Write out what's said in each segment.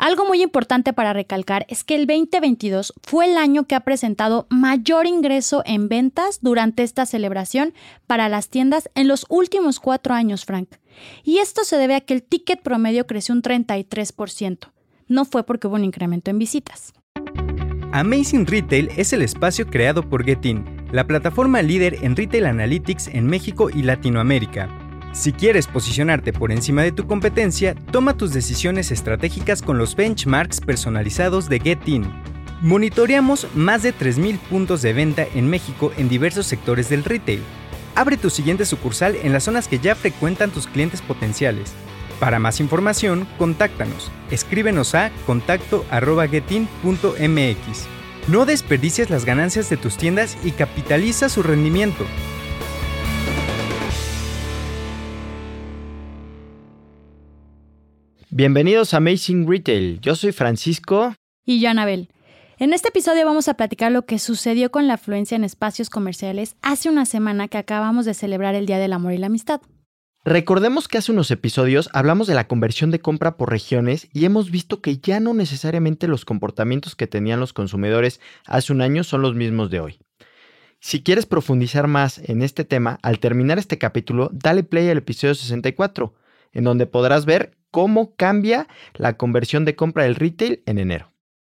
Algo muy importante para recalcar es que el 2022 fue el año que ha presentado mayor ingreso en ventas durante esta celebración para las tiendas en los últimos cuatro años, Frank. Y esto se debe a que el ticket promedio creció un 33%. No fue porque hubo un incremento en visitas. Amazing Retail es el espacio creado por Getin, la plataforma líder en Retail Analytics en México y Latinoamérica si quieres posicionarte por encima de tu competencia, toma tus decisiones estratégicas con los benchmarks personalizados de GetIn. Monitoreamos más de 3.000 puntos de venta en México en diversos sectores del retail. Abre tu siguiente sucursal en las zonas que ya frecuentan tus clientes potenciales. Para más información, contáctanos. Escríbenos a contacto.getin.mx. No desperdicies las ganancias de tus tiendas y capitaliza su rendimiento. Bienvenidos a Amazing Retail. Yo soy Francisco. Y yo, Anabel. En este episodio vamos a platicar lo que sucedió con la afluencia en espacios comerciales hace una semana que acabamos de celebrar el Día del Amor y la Amistad. Recordemos que hace unos episodios hablamos de la conversión de compra por regiones y hemos visto que ya no necesariamente los comportamientos que tenían los consumidores hace un año son los mismos de hoy. Si quieres profundizar más en este tema, al terminar este capítulo, dale play al episodio 64, en donde podrás ver cómo cambia la conversión de compra del retail en enero.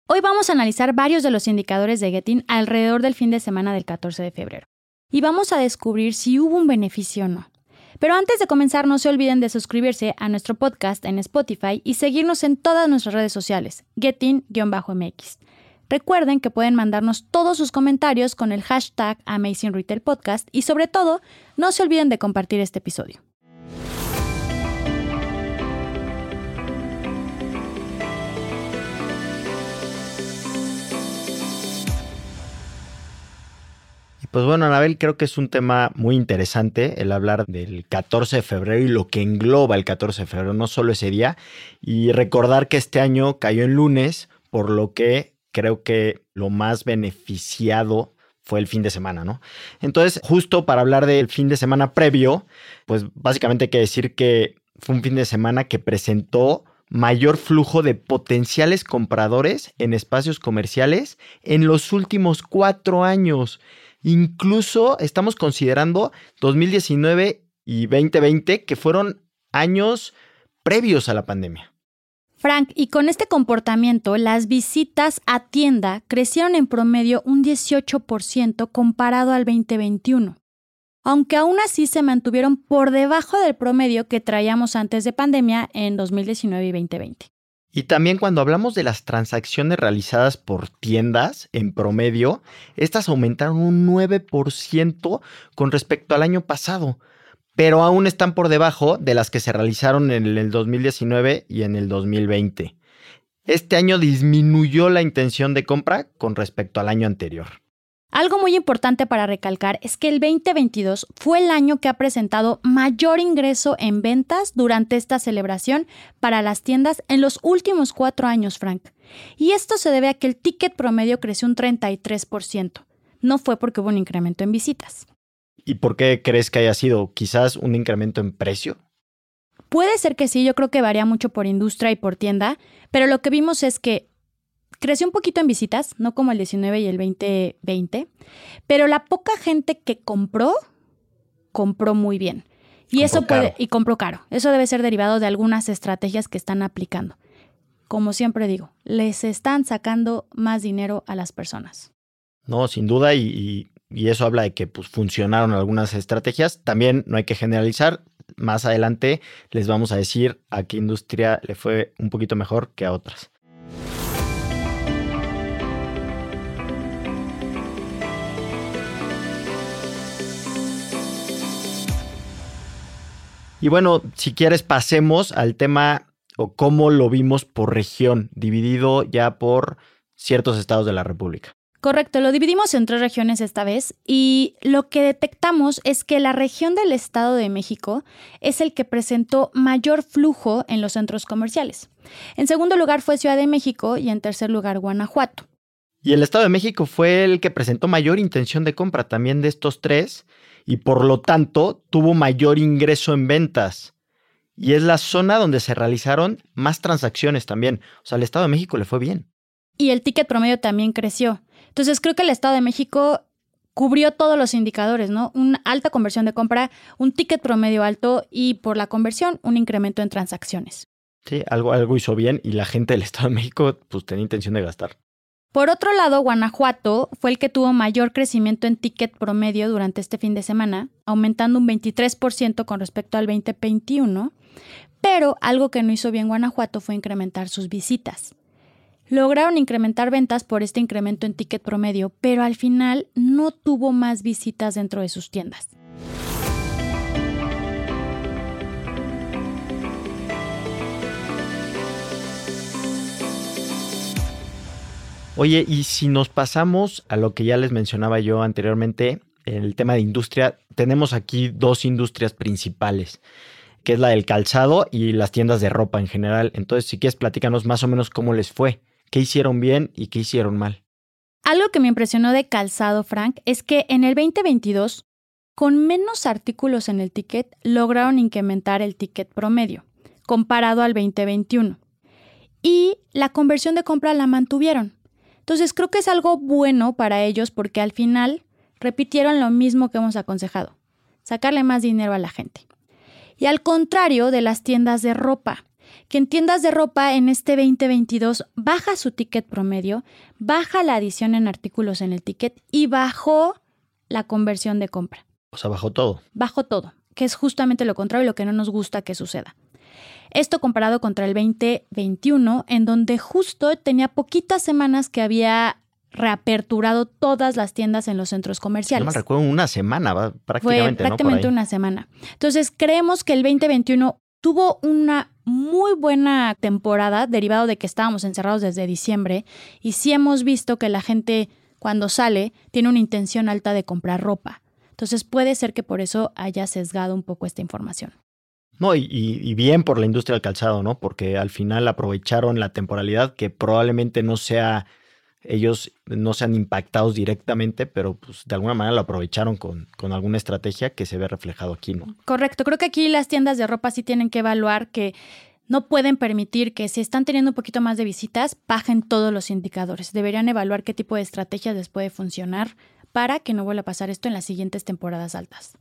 Hoy vamos a analizar varios de los indicadores de Getting alrededor del fin de semana del 14 de febrero. Y vamos a descubrir si hubo un beneficio o no. Pero antes de comenzar, no se olviden de suscribirse a nuestro podcast en Spotify y seguirnos en todas nuestras redes sociales, getting-mx. Recuerden que pueden mandarnos todos sus comentarios con el hashtag Amazing Retail Podcast y sobre todo, no se olviden de compartir este episodio. Pues bueno, Anabel, creo que es un tema muy interesante el hablar del 14 de febrero y lo que engloba el 14 de febrero, no solo ese día, y recordar que este año cayó en lunes, por lo que creo que lo más beneficiado fue el fin de semana, ¿no? Entonces, justo para hablar del fin de semana previo, pues básicamente hay que decir que fue un fin de semana que presentó mayor flujo de potenciales compradores en espacios comerciales en los últimos cuatro años. Incluso estamos considerando 2019 y 2020, que fueron años previos a la pandemia. Frank, y con este comportamiento, las visitas a tienda crecieron en promedio un 18% comparado al 2021, aunque aún así se mantuvieron por debajo del promedio que traíamos antes de pandemia en 2019 y 2020. Y también cuando hablamos de las transacciones realizadas por tiendas en promedio, estas aumentaron un 9% con respecto al año pasado, pero aún están por debajo de las que se realizaron en el 2019 y en el 2020. Este año disminuyó la intención de compra con respecto al año anterior. Algo muy importante para recalcar es que el 2022 fue el año que ha presentado mayor ingreso en ventas durante esta celebración para las tiendas en los últimos cuatro años, Frank. Y esto se debe a que el ticket promedio creció un 33%. No fue porque hubo un incremento en visitas. ¿Y por qué crees que haya sido quizás un incremento en precio? Puede ser que sí, yo creo que varía mucho por industria y por tienda, pero lo que vimos es que Creció un poquito en visitas, no como el 19 y el 2020, pero la poca gente que compró, compró muy bien. Y eso puede, y compró caro. Eso debe ser derivado de algunas estrategias que están aplicando. Como siempre digo, les están sacando más dinero a las personas. No, sin duda, y, eso habla de que pues, funcionaron algunas estrategias. También no hay que generalizar. Más adelante les vamos a decir a qué industria le fue un poquito mejor que a otras. Y bueno, si quieres pasemos al tema o cómo lo vimos por región, dividido ya por ciertos estados de la República. Correcto, lo dividimos en tres regiones esta vez y lo que detectamos es que la región del Estado de México es el que presentó mayor flujo en los centros comerciales. En segundo lugar fue Ciudad de México y en tercer lugar Guanajuato. Y el Estado de México fue el que presentó mayor intención de compra también de estos tres y por lo tanto tuvo mayor ingreso en ventas. y es la zona donde se realizaron más transacciones también. O sea, al Estado de México le fue bien. Y el ticket promedio también creció. Entonces creo que el Estado de México cubrió todos los indicadores, ¿no? Una alta conversión de compra, un ticket promedio alto y por la conversión un incremento en transacciones. Sí, algo, algo hizo bien y la gente del Estado de México pues tenía intención de gastar. Por otro lado, Guanajuato fue el que tuvo mayor crecimiento en ticket promedio durante este fin de semana, aumentando un 23% con respecto al 2021, pero algo que no hizo bien Guanajuato fue incrementar sus visitas. Lograron incrementar ventas por este incremento en ticket promedio, pero al final no tuvo más visitas dentro de sus tiendas. Oye, y si nos pasamos a lo que ya les mencionaba yo anteriormente, el tema de industria, tenemos aquí dos industrias principales, que es la del calzado y las tiendas de ropa en general. Entonces, si quieres, platícanos más o menos cómo les fue, qué hicieron bien y qué hicieron mal. Algo que me impresionó de calzado, Frank, es que en el 2022, con menos artículos en el ticket, lograron incrementar el ticket promedio, comparado al 2021. Y la conversión de compra la mantuvieron. Entonces creo que es algo bueno para ellos porque al final repitieron lo mismo que hemos aconsejado, sacarle más dinero a la gente. Y al contrario de las tiendas de ropa, que en tiendas de ropa en este 2022 baja su ticket promedio, baja la adición en artículos en el ticket y bajó la conversión de compra. O sea, bajó todo. Bajó todo, que es justamente lo contrario y lo que no nos gusta que suceda. Esto comparado contra el 2021, en donde justo tenía poquitas semanas que había reaperturado todas las tiendas en los centros comerciales. No me recuerdo una semana, prácticamente. Fue prácticamente una semana. Entonces, creemos que el 2021 tuvo una muy buena temporada, derivado de que estábamos encerrados desde diciembre, y sí hemos visto que la gente cuando sale tiene una intención alta de comprar ropa. Entonces puede ser que por eso haya sesgado un poco esta información. No, y, bien por la industria del calzado, ¿no? Porque al final aprovecharon la temporalidad que probablemente no sea, ellos no sean impactados directamente, pero pues de alguna manera lo aprovecharon con, con alguna estrategia que se ve reflejado aquí, ¿no? Correcto, creo que aquí las tiendas de ropa sí tienen que evaluar que no pueden permitir que si están teniendo un poquito más de visitas, bajen todos los indicadores. Deberían evaluar qué tipo de estrategias les puede funcionar para que no vuelva a pasar esto en las siguientes temporadas altas.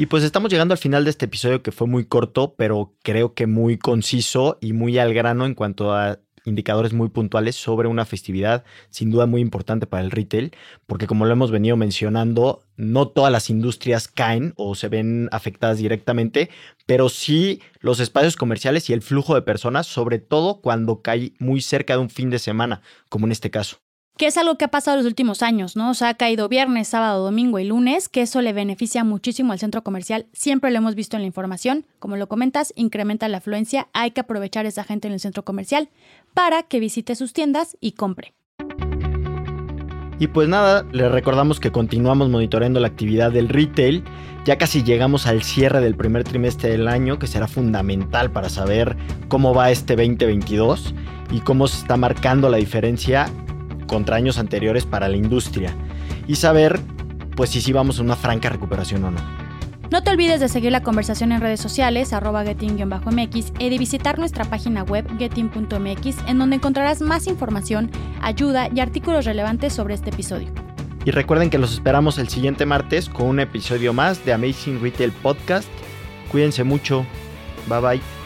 Y pues estamos llegando al final de este episodio que fue muy corto, pero creo que muy conciso y muy al grano en cuanto a indicadores muy puntuales sobre una festividad sin duda muy importante para el retail, porque como lo hemos venido mencionando, no todas las industrias caen o se ven afectadas directamente, pero sí los espacios comerciales y el flujo de personas, sobre todo cuando cae muy cerca de un fin de semana, como en este caso que es algo que ha pasado los últimos años, ¿no? O sea, ha caído viernes, sábado, domingo y lunes, que eso le beneficia muchísimo al centro comercial. Siempre lo hemos visto en la información. Como lo comentas, incrementa la afluencia. Hay que aprovechar esa gente en el centro comercial para que visite sus tiendas y compre. Y pues nada, les recordamos que continuamos monitoreando la actividad del retail. Ya casi llegamos al cierre del primer trimestre del año, que será fundamental para saber cómo va este 2022 y cómo se está marcando la diferencia contra años anteriores para la industria y saber pues si sí vamos a una franca recuperación o no. No te olvides de seguir la conversación en redes sociales, arroba getting-mx, y de visitar nuestra página web getting.mx, en donde encontrarás más información, ayuda y artículos relevantes sobre este episodio. Y recuerden que los esperamos el siguiente martes con un episodio más de Amazing Retail Podcast. Cuídense mucho. Bye bye.